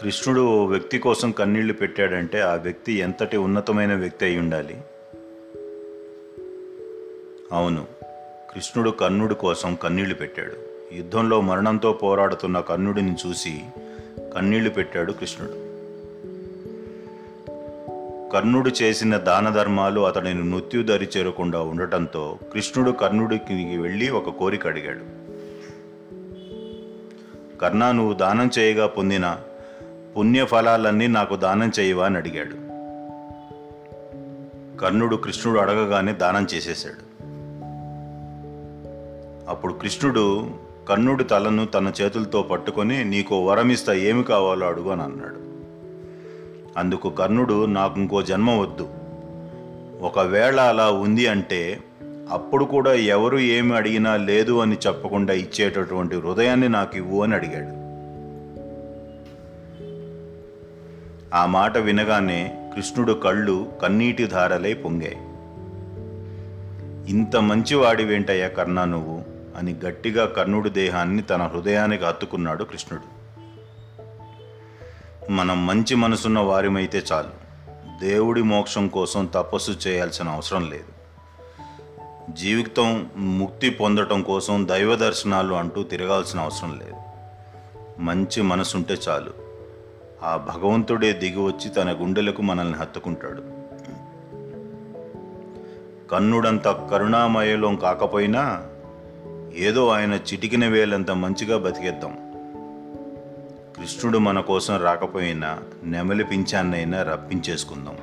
కృష్ణుడు ఓ వ్యక్తి కోసం కన్నీళ్ళు పెట్టాడంటే ఆ వ్యక్తి ఎంతటి ఉన్నతమైన వ్యక్తి అయి ఉండాలి? అవును కృష్ణుడు కర్ణుడి కోసం కన్నీళ్ళు పెట్టాడు. యుద్ధంలో మరణంతో పోరాడుతున్న కర్ణుడిని చూసి కన్నీళ్ళు పెట్టాడు కృష్ణుడు. కర్ణుడు చేసిన దాన ధర్మాలు అతడిని మృత్యుదరి చేరకుండా ఉండటంతో కృష్ణుడు కర్ణుడికి వెళ్ళి ఒక కోరిక అడిగాడు. కర్ణ నువ్వు దానం చేయగా పొందిన పుణ్యఫలాలన్నీ నాకు దానం చేయవా అని అడిగాడు. కర్ణుడు కృష్ణుడు అడగగానే దానం చేసేశాడు. అప్పుడు కృష్ణుడు కర్ణుడి తలను తన చేతులతో పట్టుకొని నీకు వరమిస్తా ఏమి కావాలో అడుగు అని అన్నాడు. అందుకు కర్ణుడు నాకు ఇంకో జన్మ వద్దు. ఒకవేళ అలా ఉంది అంటే అప్పుడు కూడా ఎవరు ఏమి అడిగినా లేదు అని చెప్పకుండా ఇచ్చేటటువంటి హృదయాన్ని నాకు ఇవ్వు అని అడిగాడు. ఆ మాట వినగానే కృష్ణుడు కళ్ళు కన్నీటి ధారలై పొంగాయి. ఇంత మంచివాడివేంటయ్యా కర్ణ నువ్వు? అని గట్టిగా కర్ణుడి దేహాన్ని తన హృదయానికి అత్తుకున్నాడు కృష్ణుడు. మనం మంచి మనసున్న వారిమైతే చాలు. దేవుడి మోక్షం కోసం తపస్సు చేయాల్సిన అవసరం లేదు. జీవితం ముక్తి పొందటం కోసం దైవ దర్శనాలు అంటూ తిరగాల్సిన అవసరం లేదు. మంచి మనసుంటే చాలు. ఆ భగవంతుడే దిగి వచ్చి తన గుండెలకు మనల్ని హత్తుకుంటాడు. కన్నుడంత కరుణామయలం కాకపోయినా ఏదో ఆయన చిటికిన వేలంత మంచిగా బతికేద్దాం. కృష్ణుడు మన కోసం రాకపోయినా నెమలి పింఛాన్నైనా రప్పించేసుకుందాం.